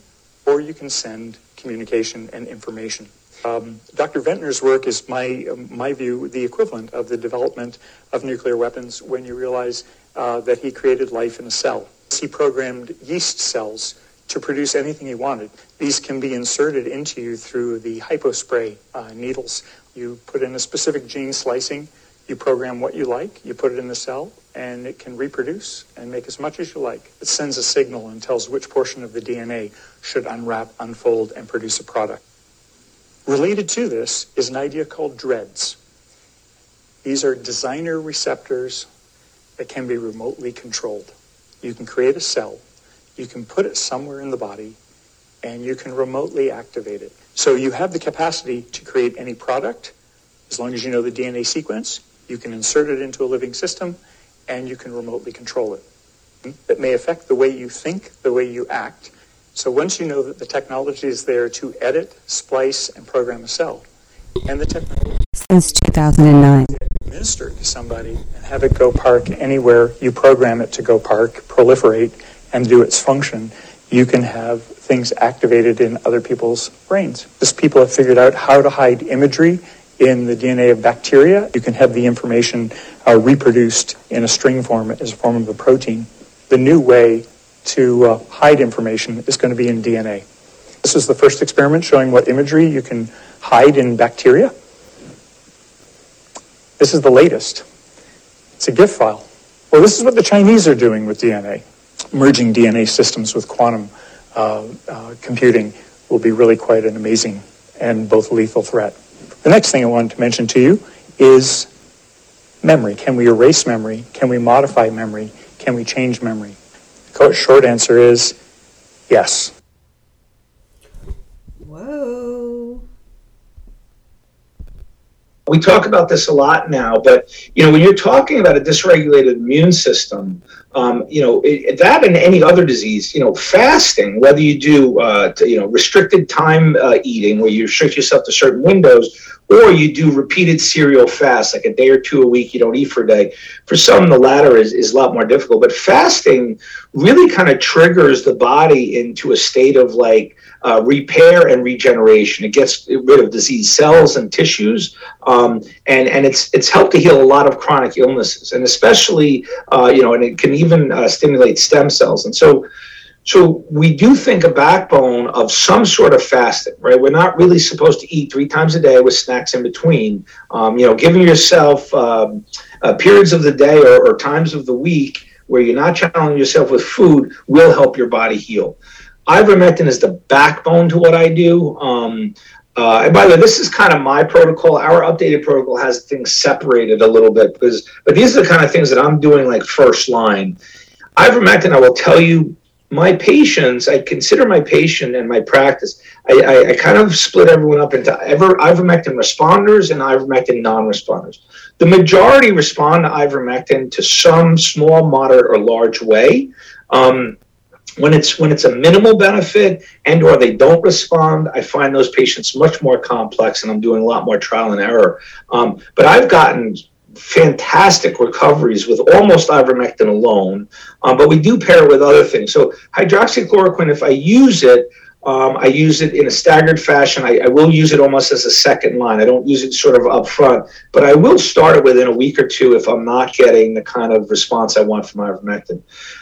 or you can send communication and information. Um, Dr. Venter's work is, my my view, the equivalent of the development of nuclear weapons. When you realize uh, that he created life in a cell, he programmed yeast cells to produce anything he wanted. These can be inserted into you through the hypospray uh, needles. You put in a specific gene slicing. You program what you like. You put it in the cell, and it can reproduce and make as much as you like. It sends a signal and tells which portion of the DNA should unwrap, unfold, and produce a product. Related to this is an idea called DREADDs. These are designer receptors that can be remotely controlled. You can create a cell, you can put it somewhere in the body, and you can remotely activate it. So you have the capacity to create any product as long as you know the DNA sequence. You can insert it into a living system, and you can remotely control it. Hmm? It may affect the way you think, the way you act. So once you know that the technology is there to edit, splice, and program a cell, and the technology Since 2009. administer to somebody and have it go park anywhere you program it to go park, proliferate, and do its function, you can have things activated in other people's brains. This people have figured out how to hide imagery in the DNA of bacteria. You can have the information uh, reproduced in a string form as a form of a protein. The new way to uh, hide information is going to be in DNA. This is the first experiment showing what imagery you can hide in bacteria. This is the latest. It's a GIF file. Well, this is what the Chinese are doing with DNA. Merging DNA systems with quantum uh, uh, computing will be really quite an amazing and both lethal threat. The next thing I wanted to mention to you is memory. Can we erase memory? Can we modify memory? Can we change memory? The short answer is yes. Whoa. We talk about this a lot now, but you know, when you're talking about a dysregulated immune system, um, you know, it, that and any other disease, you know, fasting, whether you do, uh, to, you know, restricted time uh, eating, where you restrict yourself to certain windows, or you do repeated serial fasts, like a day or two a week, you don't eat for a day. For some, the latter is, is a lot more difficult. But fasting really kind of triggers the body into a state of like uh, repair and regeneration. It gets rid of disease cells and tissues, um, and and it's it's helped to heal a lot of chronic illnesses, and especially uh, you know, and it can even uh, stimulate stem cells. And so so we do think a backbone of some sort of fasting, right? We're not really supposed to eat three times a day with snacks in between. Um, you know, giving yourself um, uh, periods of the day or, or, times of the week where you're not challenging yourself with food will help your body heal. Ivermectin is the backbone to what I do. Um, uh, and by the way, this is kind of my protocol. Our updated protocol has things separated a little bit because, but these are the kind of things that I'm doing like first line. Ivermectin, I will tell you my patients, I consider my patient and my practice, I, I, I, kind of split everyone up into ever ivermectin responders and ivermectin non-responders. The majority respond to ivermectin to some small, moderate, or large way. Um, when it's when it's a minimal benefit and or they don't respond, I find those patients much more complex, and I'm doing a lot more trial and error. Um, but I've gotten fantastic recoveries with almost ivermectin alone, um, but we do pair it with other things. So hydroxychloroquine, if I use it, um, I use it in a staggered fashion. I, I, will use it almost as a second line. I don't use it sort of up front, but I will start it within a week or two if I'm not getting the kind of response I want from ivermectin.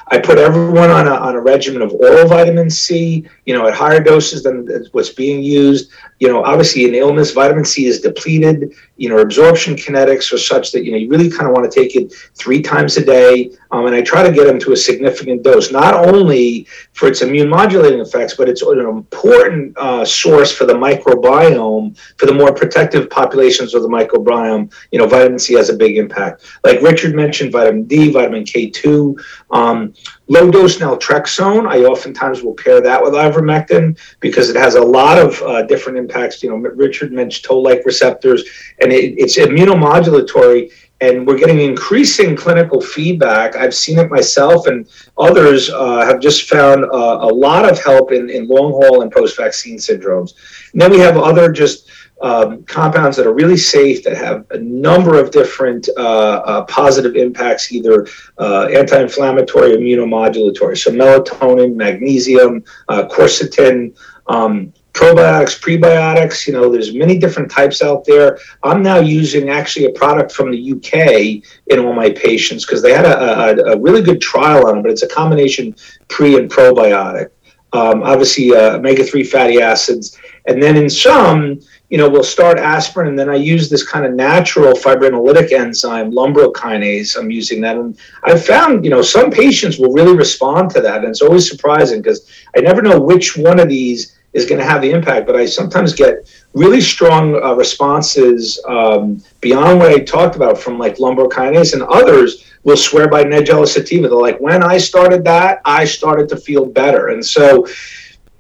I put everyone on a, on a regimen of oral vitamin C, you know, at higher doses than what's being used. You know, obviously in illness, vitamin C is depleted. You know, absorption kinetics are such that, you know, you really kind of want to take it three times a day. Um, and I try to get them to a significant dose, not only for its immune modulating effects, but it's an important uh, source for the microbiome, for the more protective populations of the microbiome. You know, vitamin C has a big impact. Like Richard mentioned, vitamin D, vitamin K2. Um, Low dose naltrexone, I oftentimes will pair that with ivermectin because it has a lot of uh, different impacts. You know, Richard mentioned toll-like receptors, and it, it's immunomodulatory. And we're getting increasing clinical feedback. I've seen it myself, and others uh, have just found uh, a lot of help in, in long haul and post vaccine syndromes. And then we have other just um, compounds that are really safe that have a number of different uh, uh, positive impacts, either uh, anti-inflammatory, immunomodulatory. So melatonin, magnesium, uh, quercetin. Um, probiotics, prebiotics, you know, there's many different types out there. I'm now using actually a product from the UK in all my patients because they had a, a, a, really good trial on it, but it's a combination pre and probiotic. Um, obviously, uh, omega 3 fatty acids. And then in some, you know, we'll start aspirin, and then I use this kind of natural fibrinolytic enzyme, lumbrokinase. I'm using that, and I've found, you know, some patients will really respond to that, and it's always surprising because I never know which one of these is going to have the impact. But I sometimes get really strong uh, responses um, beyond what I talked about from like lumbrokinase, and others will swear by Nigella sativa. They're like, when I started that, I started to feel better, and so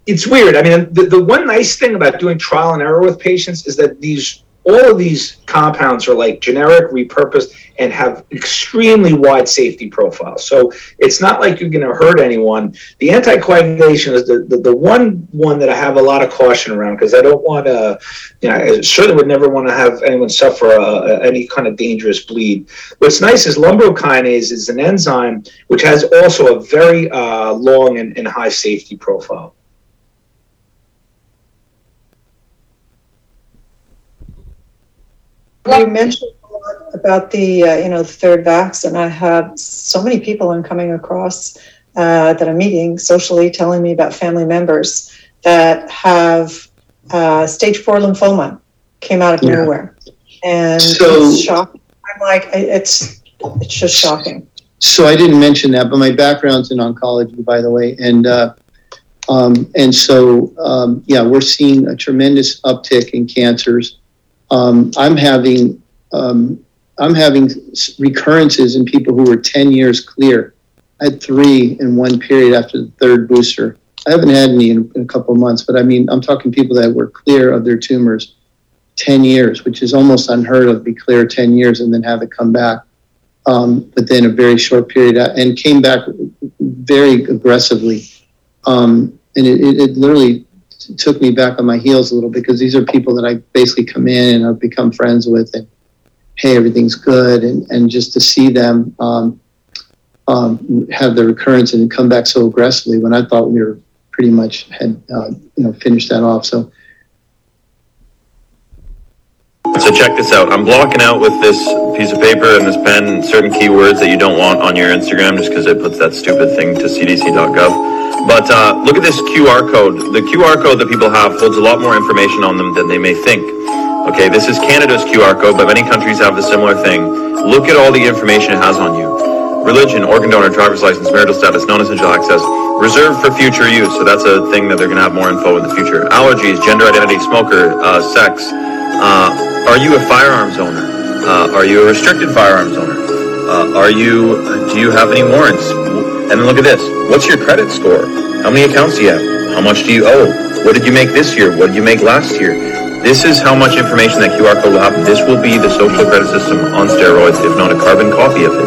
it's weird. I mean, the, the one nice thing about doing trial and error with patients is that these all of these compounds are like generic, repurposed, and have extremely wide safety profiles. So it's not like you're going to hurt anyone. The anticoagulation is the, the, the, one one that I have a lot of caution around because I don't want to, you know, I certainly would never want to have anyone suffer a, a, any kind of dangerous bleed. What's nice is lumbrokinase is an enzyme which has also a very uh, long and, and high safety profile. You mentioned about the uh, you know the third vax, and I have so many people I'm coming across uh, that I'm meeting socially telling me about family members that have uh, stage four lymphoma came out of yeah. nowhere, and so, it's shocking. I'm like, it's it's just shocking. So I didn't mention that, but my background's in oncology, by the way, and uh, um, and so um, yeah, we're seeing a tremendous uptick in cancers um, I'm having um, I'm having recurrences in people who were 10 years clear. I had three in one period after the third booster. I haven't had any in, in a couple of months, but I mean, I'm talking people that were clear of their tumors. 10 years, which is almost unheard of, be clear 10 years and then have it come back um, within a very short period uh, and came back very aggressively. Um, and it, it, it literally took me back on my heels a little because these are people that I basically come in and I've become friends with and hey, everything's good. And, and just to see them um, um, have the recurrence and come back so aggressively when I thought we were pretty much had, uh, you know, finished that off. So So check this out. I'm blocking out with this piece of paper and this pen certain keywords that you don't want on your Instagram just because it puts that stupid thing to cdc.gov. But uh, look at this QR code. The QR code that people have holds a lot more information on them than they may think. Okay, this is Canada's QR code, but many countries have the similar thing. Look at all the information it has on you. Religion, organ donor, driver's license, marital status, non-essential access, reserved for future use. So that's a thing that they're going to have more info in the future. Allergies, gender identity, smoker, uh, sex, uh, are you a firearms owner? Uh, are you a restricted firearms owner? Uh, are you? Do you have any warrants? And then look at this. What's your credit score? How many accounts do you have? How much do you owe? What did you make this year? What did you make last year? This is how much information that QR code will have. This will be the social credit system on steroids, if not a carbon copy of it.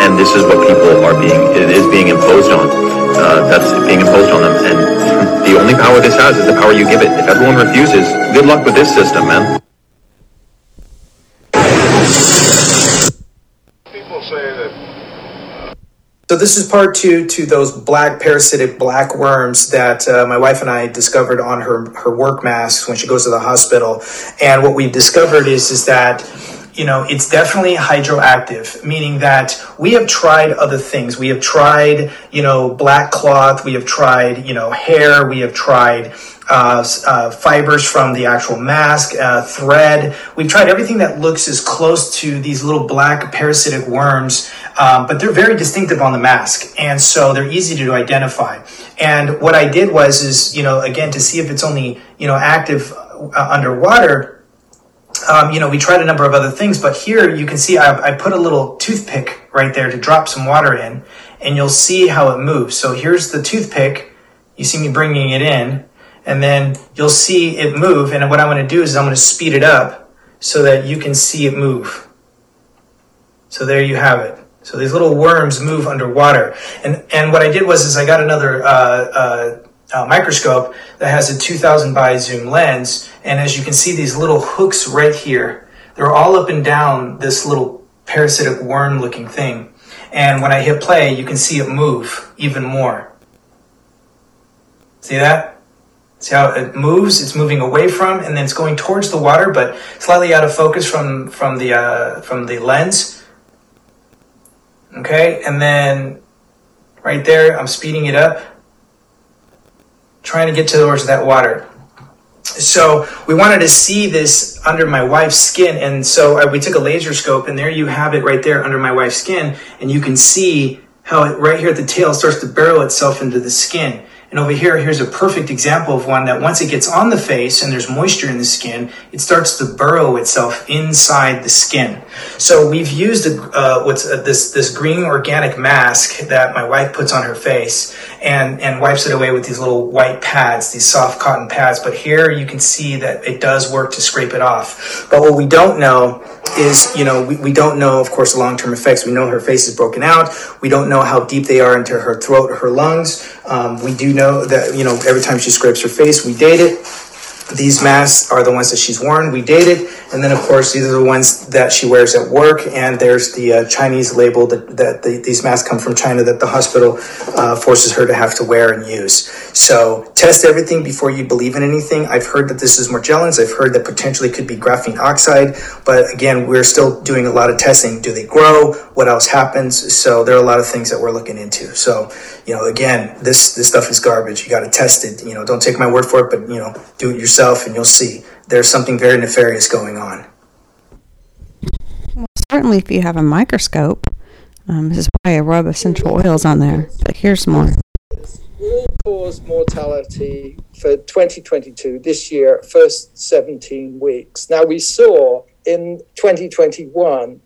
And this is what people are being, it is being imposed on. Uh, that's being imposed on them. And *laughs* the only power this has is the power you give it. If everyone refuses, good luck with this system, man. So this is part two to those black parasitic black worms that uh, my wife and I discovered on her her work masks when she goes to the hospital. And what we've discovered is is that you know it's definitely hydroactive, meaning that we have tried other things. We have tried you know black cloth. We have tried you know hair. We have tried uh, uh, fibers from the actual mask, uh, thread. We've tried everything that looks as close to these little black parasitic worms, um, but they're very distinctive on the mask, and so they're easy to identify. And what I did was, is you know, again to see if it's only you know active uh, underwater. Um, you know, we tried a number of other things, but here you can see I, I put a little toothpick right there to drop some water in, and you'll see how it moves. So here's the toothpick. You see me bringing it in and then you'll see it move. And what I'm going to do is I'm going to speed it up so that you can see it move. So there you have it. So these little worms move underwater. And, and what I did was is I got another uh, uh, uh, microscope that has a 2000 by zoom lens. And as you can see, these little hooks right here, they're all up and down this little parasitic worm looking thing. And when I hit play, you can see it move even more. See that? See how it moves? It's moving away from, and then it's going towards the water, but slightly out of focus from from the uh, from the lens. Okay, and then right there, I'm speeding it up, trying to get towards that water. So we wanted to see this under my wife's skin, and so I, we took a laser scope, and there you have it right there under my wife's skin, and you can see how it right here at the tail starts to burrow itself into the skin. And over here, here's a perfect example of one that once it gets on the face and there's moisture in the skin, it starts to burrow itself inside the skin. So we've used a, uh, what's uh, this this green organic mask that my wife puts on her face and and wipes it away with these little white pads, these soft cotton pads. But here you can see that it does work to scrape it off. But what we don't know is, you know, we, we don't know, of course, the long term effects. We know her face is broken out. We don't know how deep they are into her throat her lungs. Um, we do know that, you know, every time she scrapes her face, we date it. These masks are the ones that she's worn. We dated, and then of course these are the ones that she wears at work. And there's the uh, Chinese label that, that the, these masks come from China that the hospital uh, forces her to have to wear and use. So test everything before you believe in anything. I've heard that this is Morgellons. I've heard that potentially could be graphene oxide, but again, we're still doing a lot of testing. Do they grow? What else happens? So there are a lot of things that we're looking into. So you know, again, this this stuff is garbage. You got to test it. You know, don't take my word for it, but you know, do it yourself, and you'll see there's something very nefarious going on. Well, certainly, if you have a microscope, um, this is why I rub of essential oils on there. But here's more. All cause mortality for 2022 this year, first 17 weeks. Now we saw in 2021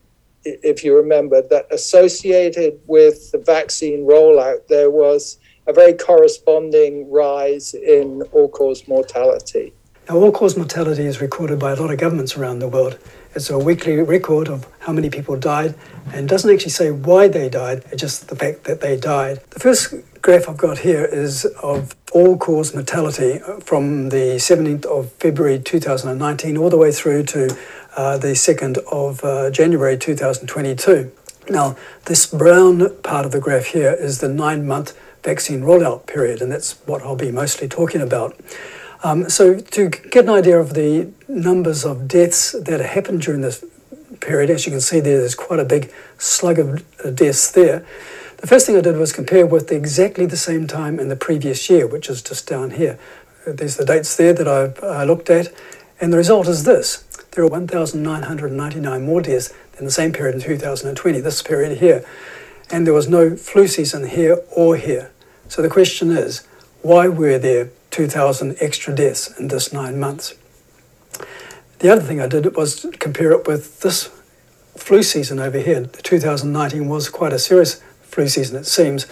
if you remember, that associated with the vaccine rollout, there was a very corresponding rise in all cause mortality. Now, all cause mortality is recorded by a lot of governments around the world. It's a weekly record of how many people died and doesn't actually say why they died, it's just the fact that they died. The first graph I've got here is of all cause mortality from the 17th of February 2019 all the way through to uh, the 2nd of uh, January 2022. Now, this brown part of the graph here is the nine month vaccine rollout period, and that's what I'll be mostly talking about. Um, so, to get an idea of the numbers of deaths that happened during this period, as you can see there, there's quite a big slug of uh, deaths there. The first thing I did was compare with exactly the same time in the previous year, which is just down here. Uh, there's the dates there that I've uh, looked at, and the result is this there are 1,999 more deaths than the same period in 2020, this period here. And there was no flu season here or here. So the question is, why were there 2,000 extra deaths in this nine months? The other thing I did was compare it with this flu season over here. The 2019 was quite a serious flu season, it seems.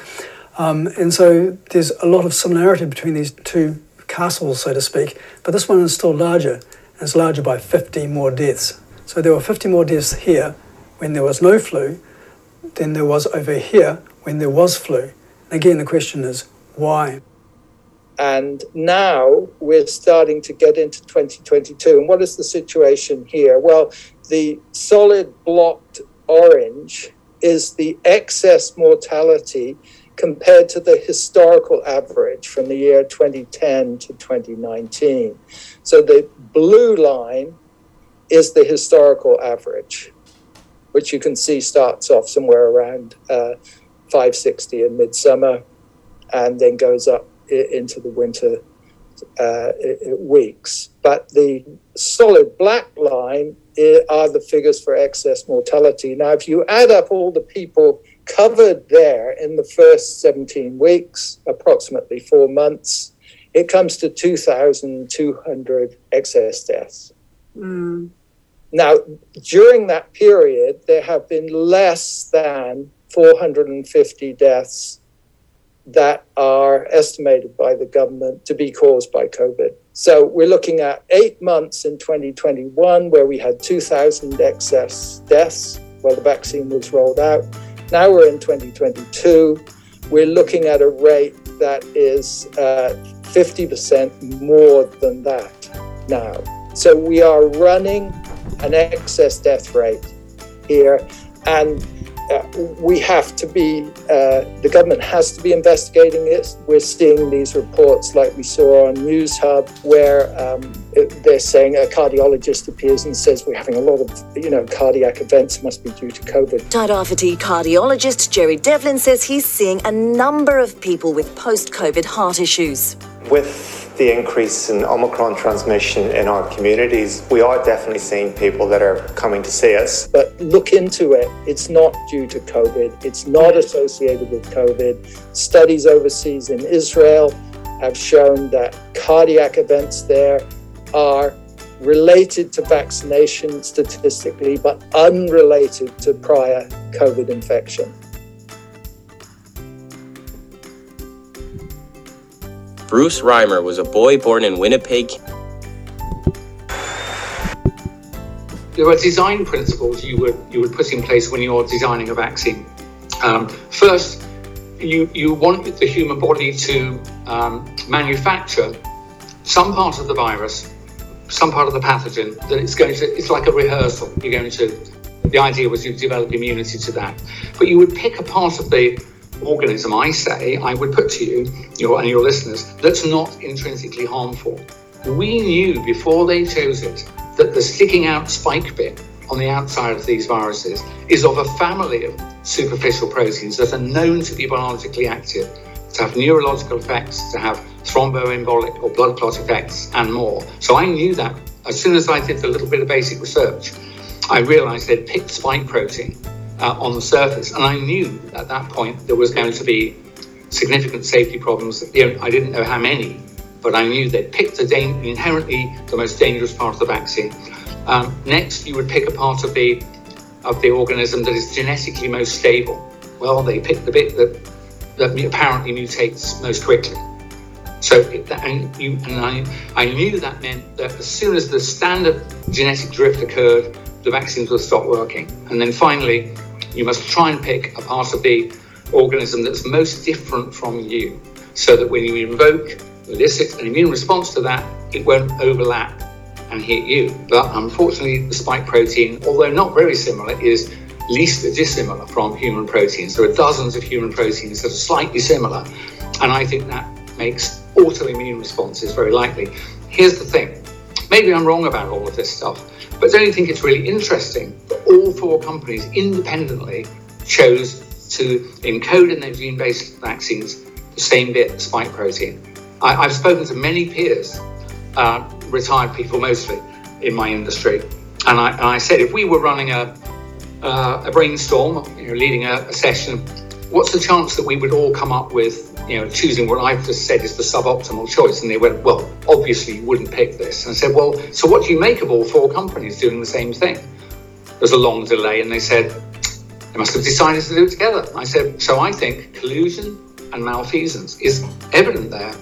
Um, and so there's a lot of similarity between these two castles, so to speak, but this one is still larger It's larger by 50 more deaths. So there were 50 more deaths here when there was no flu than there was over here when there was flu. And Again, the question is why? And now we're starting to get into 2022. And what is the situation here? Well, the solid blocked orange is the excess mortality compared to the historical average from the year 2010 to 2019. So the blue line is the historical average, which you can see starts off somewhere around uh, 560 in midsummer and then goes up into the winter uh, weeks. But the solid black line are the figures for excess mortality. Now, if you add up all the people covered there in the first 17 weeks, approximately four months, it comes to 2,200 excess deaths. Mm. Now, during that period, there have been less than 450 deaths that are estimated by the government to be caused by COVID. So we're looking at eight months in 2021 where we had 2,000 excess deaths while the vaccine was rolled out. Now we're in 2022. We're looking at a rate that is uh, 50% more than that now. So we are running an excess death rate here, and uh, we have to be, uh, the government has to be investigating it. We're seeing these reports like we saw on Newshub, where um, they're saying a cardiologist appears and says we're having a lot of, you know, cardiac events must be due to COVID. Tairāwhiti cardiologist Gerry Devlin says he's seeing a number of people with post COVID heart issues. With the increase in Omicron transmission in our communities, we are definitely seeing people that are coming to see us. But look into it. It's not due to COVID, it's not associated with COVID. Studies overseas in Israel have shown that cardiac events there are related to vaccination statistically, but unrelated to prior COVID infection. Bruce Reimer was a boy born in Winnipeg. There are design principles you would you would put in place when you're designing a vaccine. Um, first, you you want the human body to um, manufacture some part of the virus, some part of the pathogen that it's going to. It's like a rehearsal. You're going to. The idea was you develop immunity to that, but you would pick a part of the organism, I say, I would put to you your, and your listeners, that's not intrinsically harmful. We knew before they chose it that the sticking out spike bit on the outside of these viruses is of a family of superficial proteins that are known to be biologically active, to have neurological effects, to have thromboembolic or blood clot effects, and more. So I knew that as soon as I did the little bit of basic research, I realized they'd picked spike protein uh, on the surface. And I knew at that point there was going to be significant safety problems. I didn't know how many, but I knew they'd picked the da- inherently the most dangerous part of the vaccine. Um, next, you would pick a part of the of the organism that is genetically most stable. Well, they picked the bit that that apparently mutates most quickly. So, and, you, and I, I knew that meant that as soon as the standard genetic drift occurred, the vaccines will stop working. And then finally, you must try and pick a part of the organism that's most different from you, so that when you invoke, elicit an immune response to that, it won't overlap and hit you. But unfortunately, the spike protein, although not very similar, is least dissimilar from human proteins. There are dozens of human proteins that are slightly similar, and I think that makes autoimmune responses very likely. Here's the thing maybe I'm wrong about all of this stuff, but don't you think it's really interesting that all four companies independently chose to encode in their gene based vaccines the same bit, the spike protein? I, have spoken to many peers, uh, retired people mostly in my industry, and I, and I said if we were running a uh, a brainstorm, you know, leading a, a, session, what's the chance that we would all come up with, you know, choosing what I've just said is the suboptimal choice? And they went, well, obviously you wouldn't pick this. And I said, well, so what do you make of all four companies doing the same thing? There's a long delay, and they said they must have decided to do it together. I said, so I think collusion and malfeasance is evident there